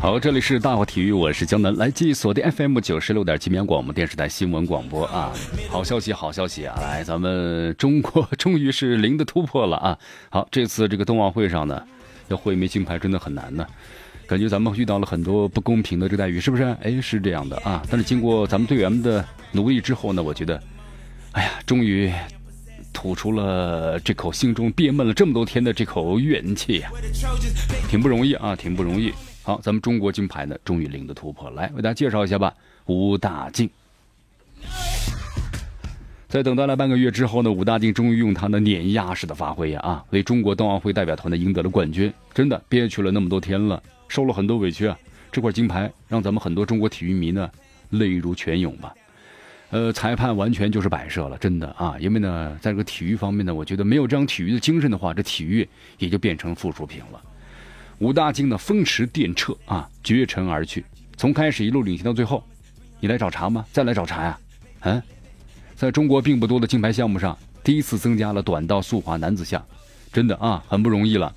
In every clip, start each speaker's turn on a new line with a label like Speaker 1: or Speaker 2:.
Speaker 1: 好，这里是大话体育，我是江南，来继续锁定 FM 九十六点七绵阳广播电视台新闻广播啊！好消息，好消息啊！来，咱们中国 终于是零的突破了啊！好，这次这个冬奥会上呢，要获一枚金牌真的很难呢，感觉咱们遇到了很多不公平的这个待遇，是不是？哎，是这样的啊！但是经过咱们队员们的努力之后呢，我觉得，哎呀，终于吐出了这口心中憋闷了这么多天的这口怨气啊，挺不容易啊，挺不容易。好，咱们中国金牌呢，终于领的突破，来为大家介绍一下吧。武大靖，在等待了半个月之后呢，武大靖终于用他的碾压式的发挥呀啊，为中国冬奥会代表团呢赢得了冠军。真的憋屈了那么多天了，受了很多委屈啊。这块金牌让咱们很多中国体育迷呢泪如泉涌吧。呃，裁判完全就是摆设了，真的啊，因为呢，在这个体育方面呢，我觉得没有这样体育的精神的话，这体育也就变成附属品了。武大靖的风驰电掣啊，绝尘而去。从开始一路领先到最后，你来找茬吗？再来找茬呀？嗯，在中国并不多的金牌项目上，第一次增加了短道速滑男子项，真的啊，很不容易了。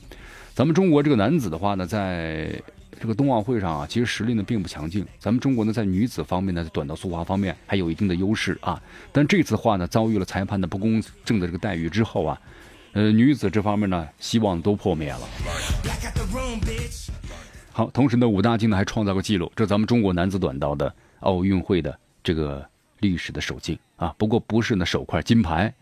Speaker 1: 咱们中国这个男子的话呢，在这个冬奥会上啊，其实实力呢并不强劲。咱们中国呢，在女子方面呢，在短道速滑方面还有一定的优势啊。但这次话呢，遭遇了裁判的不公正的这个待遇之后啊。呃，女子这方面呢，希望都破灭了。好，同时呢，武大靖呢还创造个记录，这咱们中国男子短道的奥运会的这个历史的首金啊。不过不是那首块金牌。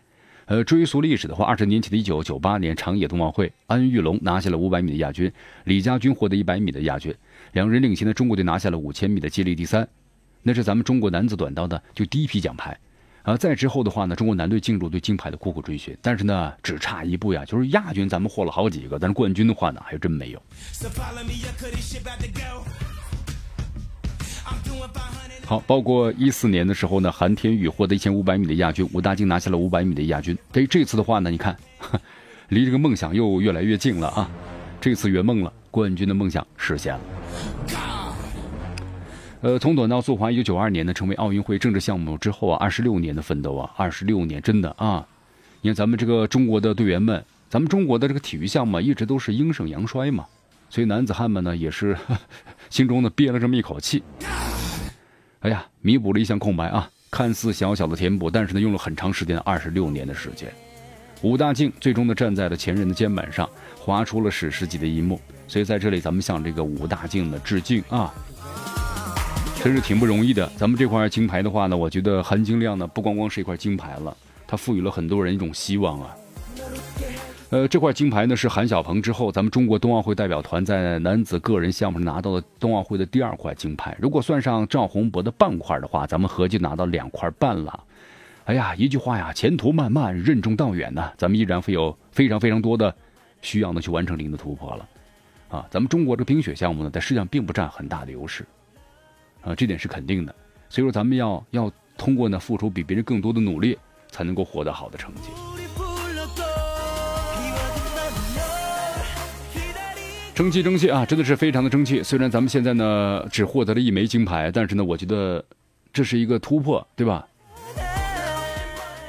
Speaker 1: 呃，追溯历史的话，二十年前的一九九八年长野冬奥会，安玉龙拿下了五百米的亚军，李家军获得一百米的亚军，两人领先的中国队拿下了五千米的接力第三。那是咱们中国男子短道的就第一批奖牌。啊，再之后的话呢，中国男队进入对金牌的苦苦追寻，但是呢，只差一步呀，就是亚军咱们获了好几个，但是冠军的话呢，还真没有。好，包括一四年的时候呢，韩天宇获得一千五百米的亚军，武大靖拿下了五百米的亚军。这这次的话呢，你看，离这个梦想又越来越近了啊！这次圆梦了，冠军的梦想实现了。呃，从短道速滑一九九二年呢成为奥运会政治项目之后啊，二十六年的奋斗啊，二十六年真的啊，你看咱们这个中国的队员们，咱们中国的这个体育项目一直都是阴盛阳衰嘛，所以男子汉们呢也是 心中呢憋了这么一口气，哎呀，弥补了一项空白啊，看似小小的填补，但是呢用了很长时间，二十六年的时间，武大靖最终呢站在了前人的肩膀上，划出了史诗级的一幕，所以在这里咱们向这个武大靖呢致敬啊。真是挺不容易的。咱们这块金牌的话呢，我觉得含金量呢不光光是一块金牌了，它赋予了很多人一种希望啊。呃，这块金牌呢是韩晓鹏之后，咱们中国冬奥会代表团在男子个人项目拿到的冬奥会的第二块金牌。如果算上赵宏博的半块的话，咱们合计拿到两块半了。哎呀，一句话呀，前途漫漫，任重道远呢。咱们依然会有非常非常多的需要呢去完成零的突破了。啊，咱们中国这冰雪项目呢，在世界上并不占很大的优势。啊，这点是肯定的，所以说咱们要要通过呢付出比别人更多的努力，才能够获得好的成绩。争气争气啊，真的是非常的争气。虽然咱们现在呢只获得了一枚金牌，但是呢，我觉得这是一个突破，对吧？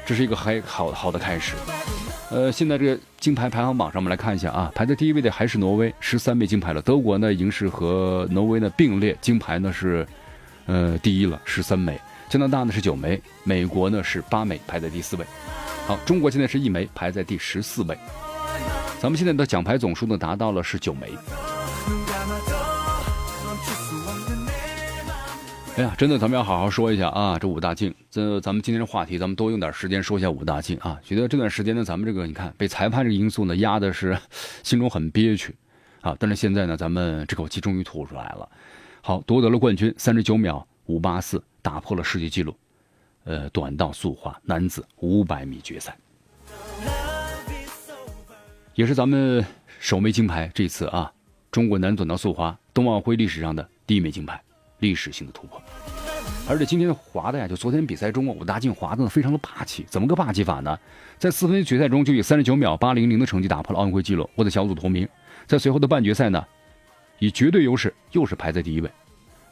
Speaker 1: 这是一个还好好的开始。呃，现在这个金牌排行榜上，我们来看一下啊，排在第一位的还是挪威，十三枚金牌了。德国呢已经是和挪威呢并列金牌呢是。呃，第一了，十三枚；加拿大呢是九枚；美国呢是八枚，排在第四位。好，中国现在是一枚，排在第十四位。咱们现在的奖牌总数呢达到了是九枚。哎呀，真的，咱们要好好说一下啊，这武大靖。这咱们今天的话题，咱们多用点时间说一下武大靖啊。觉得这段时间呢，咱们这个你看，被裁判这个因素呢压的是心中很憋屈啊。但是现在呢，咱们这口气终于吐出来了。好，夺得了冠军，三十九秒五八四，打破了世界纪录。呃，短道速滑男子五百米决赛，也是咱们首枚金牌。这次啊，中国男短道速滑冬奥会历史上的第一枚金牌，历史性的突破。而且今天滑的呀，就昨天比赛中啊，武大靖滑的非常的霸气。怎么个霸气法呢？在四分决赛中就以三十九秒八零零的成绩打破了奥运会纪录，获得小组头名。在随后的半决赛呢，以绝对优势又是排在第一位。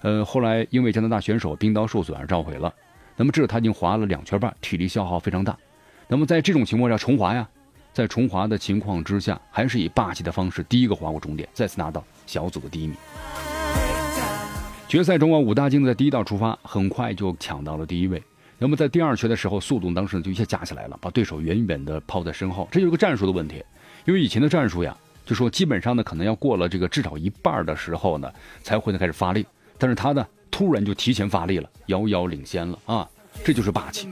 Speaker 1: 呃，后来因为加拿大选手冰刀受损而召回了。那么这他已经滑了两圈半，体力消耗非常大。那么在这种情况下重滑呀，在重滑的情况之下，还是以霸气的方式第一个滑过终点，再次拿到小组的第一名。决赛中啊，武大靖在第一道出发，很快就抢到了第一位。那么在第二圈的时候，速度当时就一下加起来了，把对手远远的抛在身后。这就是个战术的问题，因为以前的战术呀，就说基本上呢，可能要过了这个至少一半的时候呢，才会呢开始发力。但是他呢，突然就提前发力了，遥遥领先了啊！这就是霸气。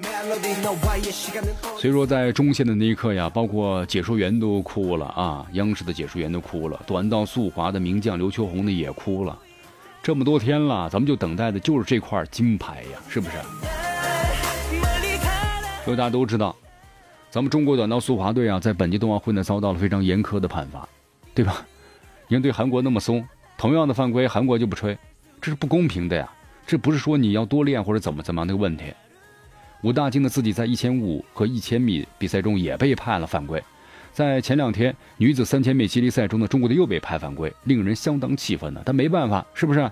Speaker 1: 所以说，在中线的那一刻呀，包括解说员都哭了啊，央视的解说员都哭了，短道速滑的名将刘秋红呢也哭了。这么多天了，咱们就等待的就是这块金牌呀，是不是？所以大家都知道，咱们中国短道速滑队啊，在本届冬奥会呢遭到了非常严苛的判罚，对吧？应对韩国那么松，同样的犯规，韩国就不吹，这是不公平的呀！这不是说你要多练或者怎么怎么样的问题。武大靖的自己在一千五和一千米比赛中也被判了犯规。在前两天女子三千米接力赛中呢，中国队又被判犯规，令人相当气愤呢。但没办法，是不是？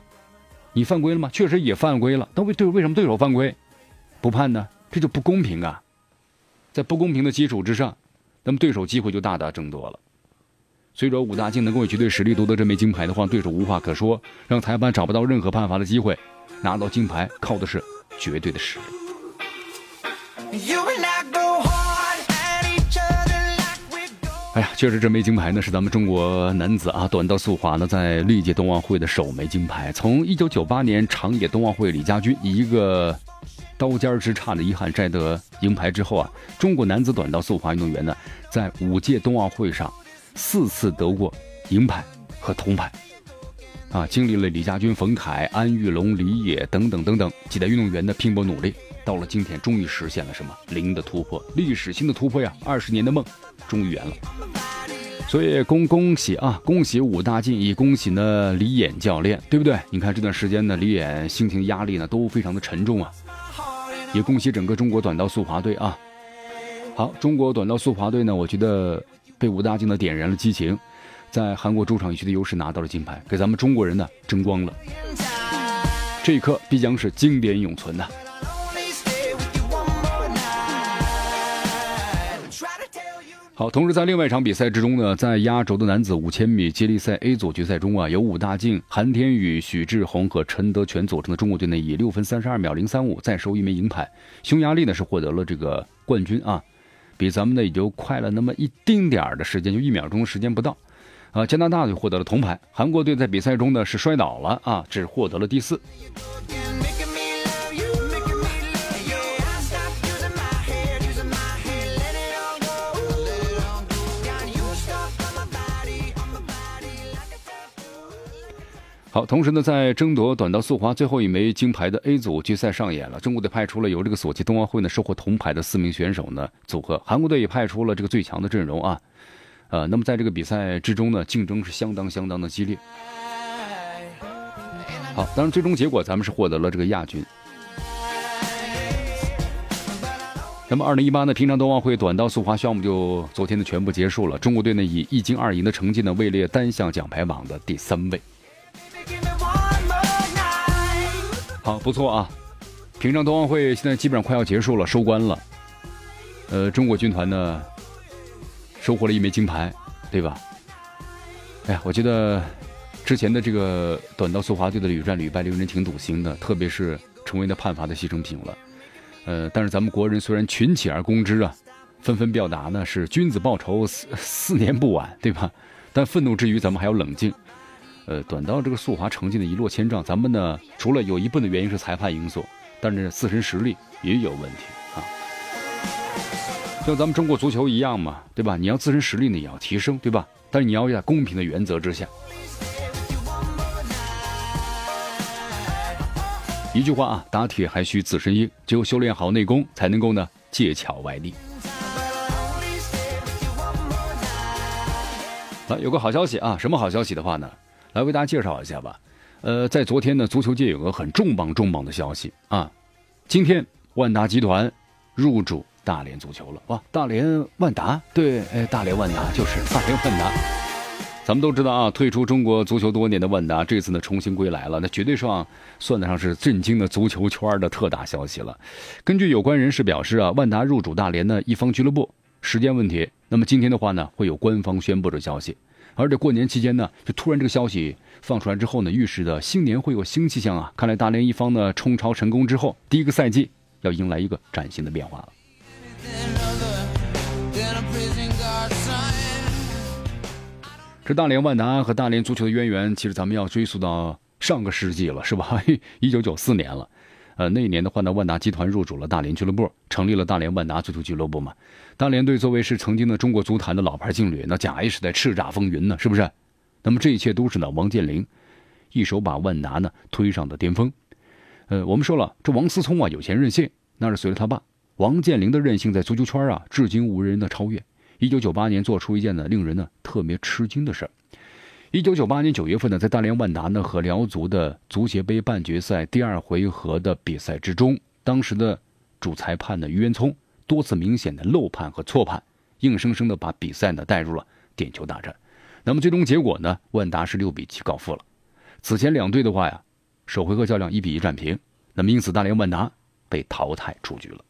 Speaker 1: 你犯规了吗？确实也犯规了。那为对为什么对手犯规不判呢？这就不公平啊！在不公平的基础之上，那么对手机会就大大增多了。所以说，武大靖能够以绝对实力夺得这枚金牌的话，对手无话可说，让裁判找不到任何判罚的机会，拿到金牌靠的是绝对的实力。哎呀，确实这枚金牌呢是咱们中国男子啊短道速滑呢在历届冬奥会的首枚金牌。从1998年长野冬奥会李佳军以一个刀尖之差的遗憾摘得银牌之后啊，中国男子短道速滑运动员呢在五届冬奥会上四次得过银牌和铜牌，啊，经历了李佳军、冯凯、安玉龙、李野等等等等几代运动员的拼搏努力。到了今天，终于实现了什么零的突破，历史性的突破呀！二十年的梦终于圆了，所以恭恭喜啊，恭喜武大靖，也恭喜呢李演教练，对不对？你看这段时间呢，李演心情压力呢都非常的沉重啊，也恭喜整个中国短道速滑队啊。好，中国短道速滑队呢，我觉得被武大靖呢点燃了激情，在韩国主场一区的优势拿到了金牌，给咱们中国人呢争光了，这一刻必将是经典永存的。好，同时在另外一场比赛之中呢，在压轴的男子五千米接力赛 A 组决赛中啊，由武大靖、韩天宇、许志宏和陈德全组成的中国队呢，以六分三十二秒零三五再收一枚银牌。匈牙利呢是获得了这个冠军啊，比咱们的也就快了那么一丁点儿的时间，就一秒钟时间不到。啊，加拿大队获得了铜牌，韩国队在比赛中呢是摔倒了啊，只获得了第四。好，同时呢，在争夺短道速滑最后一枚金牌的 A 组决赛上演了。中国队派出了由这个索契冬奥会呢收获铜牌的四名选手呢组合，韩国队也派出了这个最强的阵容啊。呃，那么在这个比赛之中呢，竞争是相当相当的激烈。好，当然最终结果咱们是获得了这个亚军。那么，二零一八呢平昌冬奥会短道速滑项目就昨天的全部结束了。中国队呢以一金二银的成绩呢位列单项奖牌榜的第三位。好，不错啊！平昌冬奥会现在基本上快要结束了，收官了。呃，中国军团呢，收获了一枚金牌，对吧？哎呀，我觉得之前的这个短道速滑队的屡战屡败，令人挺堵心的，特别是成为了判罚的牺牲品了。呃，但是咱们国人虽然群起而攻之啊，纷纷表达呢是君子报仇，四四年不晚，对吧？但愤怒之余，咱们还要冷静。呃，短道这个速滑成绩呢一落千丈，咱们呢除了有一部分的原因是裁判因素，但是自身实力也有问题啊。像咱们中国足球一样嘛，对吧？你要自身实力呢也要提升，对吧？但是你要在公平的原则之下。一句话啊，打铁还需自身硬，只有修炼好内功，才能够呢借巧外力。来，有个好消息啊，什么好消息的话呢？来为大家介绍一下吧，呃，在昨天呢，足球界有个很重磅重磅的消息啊，今天万达集团入主大连足球了哇！大连万达，对，哎，大连万达就是大连万达。咱们都知道啊，退出中国足球多年的万达，这次呢重新归来了，那绝对上算得上是震惊的足球圈的特大消息了。根据有关人士表示啊，万达入主大连的一方俱乐部，时间问题。那么今天的话呢，会有官方宣布这消息。而且过年期间呢，就突然这个消息放出来之后呢，预示着新年会有新气象啊！看来大连一方呢冲超成功之后，第一个赛季要迎来一个崭新的变化了。这大连万达和大连足球的渊源，其实咱们要追溯到上个世纪了，是吧？一九九四年了。呃，那一年的话呢，万达集团入主了大连俱乐部，成立了大连万达足球俱乐部嘛。大连队作为是曾经的中国足坛的老牌劲旅，那甲 A 时代叱咤风云呢，是不是？那么这一切都是呢，王健林一手把万达呢推上的巅峰。呃，我们说了，这王思聪啊有钱任性，那是随了他爸王健林的任性，在足球圈啊至今无人的超越。一九九八年做出一件呢令人呢特别吃惊的事儿。一九九八年九月份呢，在大连万达呢和辽足的足协杯半决赛第二回合的比赛之中，当时的主裁判呢于元聪多次明显的漏判和错判，硬生生的把比赛呢带入了点球大战。那么最终结果呢，万达是六比七告负了。此前两队的话呀，首回合较量一比一战平，那么因此大连万达被淘汰出局了。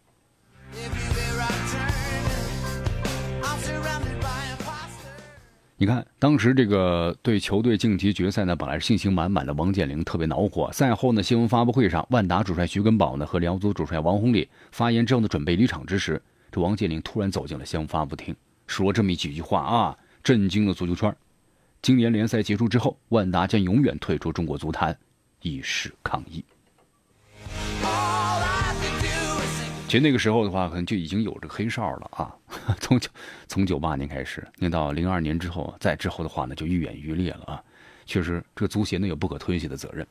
Speaker 1: 你看，当时这个对球队晋级决赛呢，本来是信心满满的。王健林特别恼火。赛后呢，新闻发布会上，万达主帅徐根宝呢和辽足主帅王宏礼发言之后呢，准备离场之时，这王健林突然走进了新闻发布厅，说这么几句话啊，震惊了足球圈。今年联赛结束之后，万达将永远退出中国足坛，以示抗议。实那个时候的话，可能就已经有这个黑哨了啊。从九从九八年开始，那到零二年之后，再之后的话呢，就愈演愈烈了啊。确实，这个足协呢有不可推卸的责任。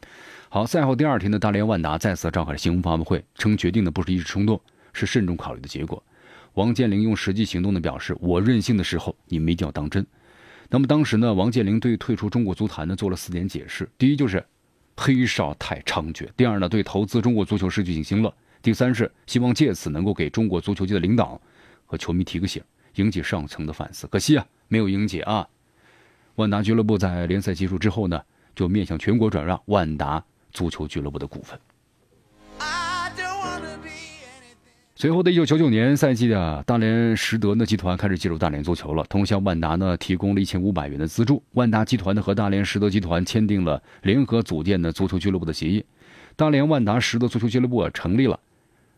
Speaker 1: 好，赛后第二天的大连万达再次召开了新闻发布会，称决定的不是一时冲动，是慎重考虑的结果。王健林用实际行动的表示：“我任性的时候，你们一定要当真。”那么当时呢，王健林对退出中国足坛呢做了四点解释：第一就是黑哨太猖獗；第二呢，对投资中国足球失去信心了。第三是希望借此能够给中国足球界的领导和球迷提个醒，引起上层的反思。可惜啊，没有引起啊。万达俱乐部在联赛结束之后呢，就面向全国转让万达足球俱乐部的股份。随后的一九九九年赛季啊，大连实德呢集团开始介入大连足球了，同向万达呢提供了一千五百元的资助。万达集团呢和大连实德集团签订了联合组建的足球俱乐部的协议，大连万达实德足球俱乐部成立了。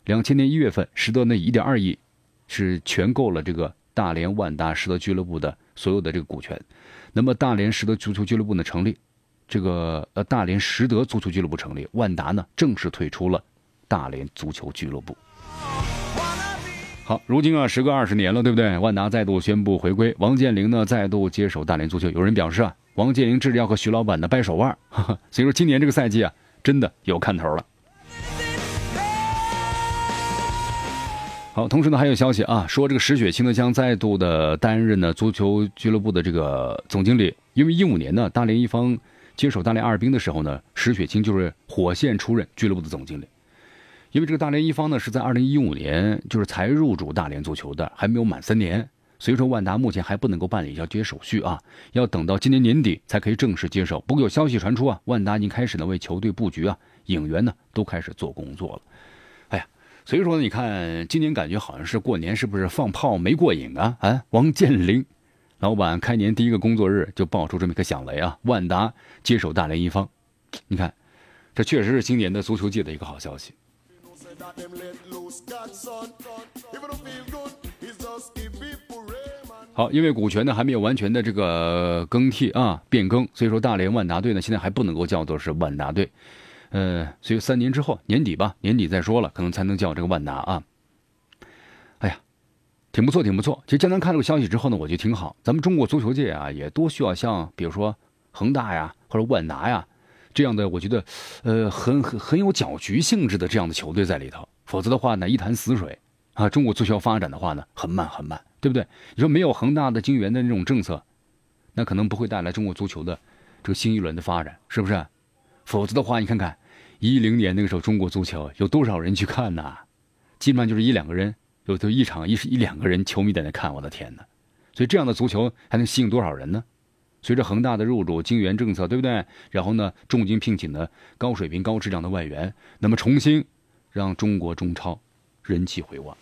Speaker 1: 两千年一月份，实德那一点二亿，是全购了这个大连万达实德俱乐部的所有的这个股权。那么大连实德足球俱乐部呢成立，这个呃大连实德足球俱乐部成立，万达呢正式退出了大连足球俱乐部。好，如今啊，时隔二十年了，对不对？万达再度宣布回归，王健林呢再度接手大连足球。有人表示啊，王健林这是要和徐老板呢掰手腕，所以说今年这个赛季啊，真的有看头了。好，同时呢，还有消息啊，说这个石雪清呢将再度的担任呢足球俱乐部的这个总经理。因为一五年呢，大连一方接手大连阿尔滨的时候呢，石雪清就是火线出任俱乐部的总经理。因为这个大连一方呢是在二零一五年就是才入主大连足球的，还没有满三年，所以说万达目前还不能够办理交接手续啊，要等到今年年底才可以正式接手。不过有消息传出啊，万达已经开始呢为球队布局啊，引援呢都开始做工作了。所以说，你看今年感觉好像是过年，是不是放炮没过瘾啊？啊，王健林老板开年第一个工作日就爆出这么一个响雷啊！万达接手大连一方，你看，这确实是今年的足球界的一个好消息。好，因为股权呢还没有完全的这个更替啊变更，所以说大连万达队呢现在还不能够叫做是万达队。呃，所以三年之后年底吧，年底再说了，可能才能叫这个万达啊。哎呀，挺不错，挺不错。其实江南看这个消息之后呢，我觉得挺好。咱们中国足球界啊，也多需要像比如说恒大呀或者万达呀这样的，我觉得呃很很很有搅局性质的这样的球队在里头。否则的话呢，一潭死水啊。中国足球发展的话呢，很慢很慢，对不对？你说没有恒大的金元的那种政策，那可能不会带来中国足球的这个新一轮的发展，是不是？否则的话，你看看，一零年那个时候，中国足球有多少人去看呐？基本上就是一两个人，有就一场一是一两个人球迷在那看，我的天呐！所以这样的足球还能吸引多少人呢？随着恒大的入主、金元政策，对不对？然后呢，重金聘请的高水平、高质量的外援，那么重新让中国中超人气回旺。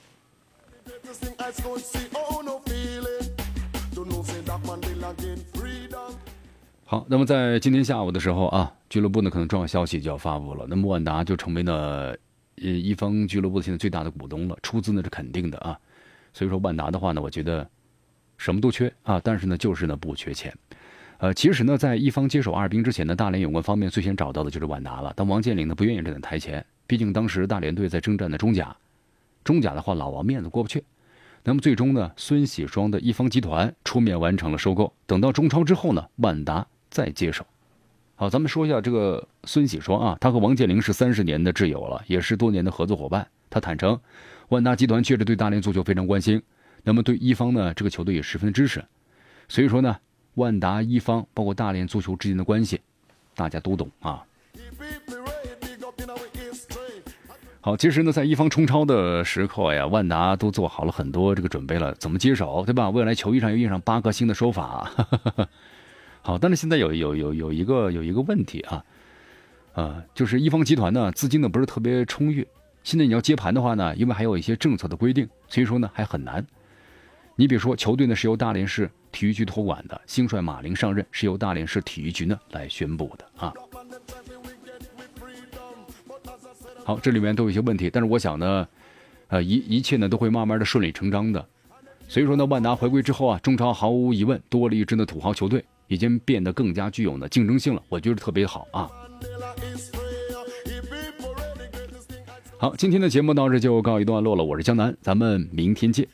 Speaker 1: 好，那么在今天下午的时候啊，俱乐部呢可能重要消息就要发布了。那么万达就成为了呃一方俱乐部现在最大的股东了，出资呢是肯定的啊。所以说万达的话呢，我觉得什么都缺啊，但是呢就是呢不缺钱。呃，其实呢在一方接手二兵之前呢，大连有关方面最先找到的就是万达了，但王健林呢不愿意站在台前，毕竟当时大连队在征战的中甲，中甲的话老王面子过不去。那么最终呢，孙喜双的一方集团出面完成了收购，等到中超之后呢，万达。再接手，好，咱们说一下这个孙喜双啊，他和王健林是三十年的挚友了，也是多年的合作伙伴。他坦诚，万达集团确实对大连足球非常关心，那么对一方呢这个球队也十分支持。所以说呢，万达一方包括大连足球之间的关系，大家都懂啊。好，其实呢，在一方冲超的时刻呀，万达都做好了很多这个准备了，怎么接手，对吧？未来球衣上又印上八颗星的说法。好，但是现在有有有有一个有一个问题啊，啊，就是一方集团呢资金呢不是特别充裕，现在你要接盘的话呢，因为还有一些政策的规定，所以说呢还很难。你比如说球队呢是由大连市体育局托管的，新帅马林上任是由大连市体育局呢来宣布的啊。好，这里面都有一些问题，但是我想呢，呃一一切呢都会慢慢的顺理成章的。所以说呢，万达回归之后啊，中超毫无疑问多了一支的土豪球队。已经变得更加具有呢竞争性了，我觉得特别好啊。好，今天的节目到这就告一段落了，我是江南，咱们明天见。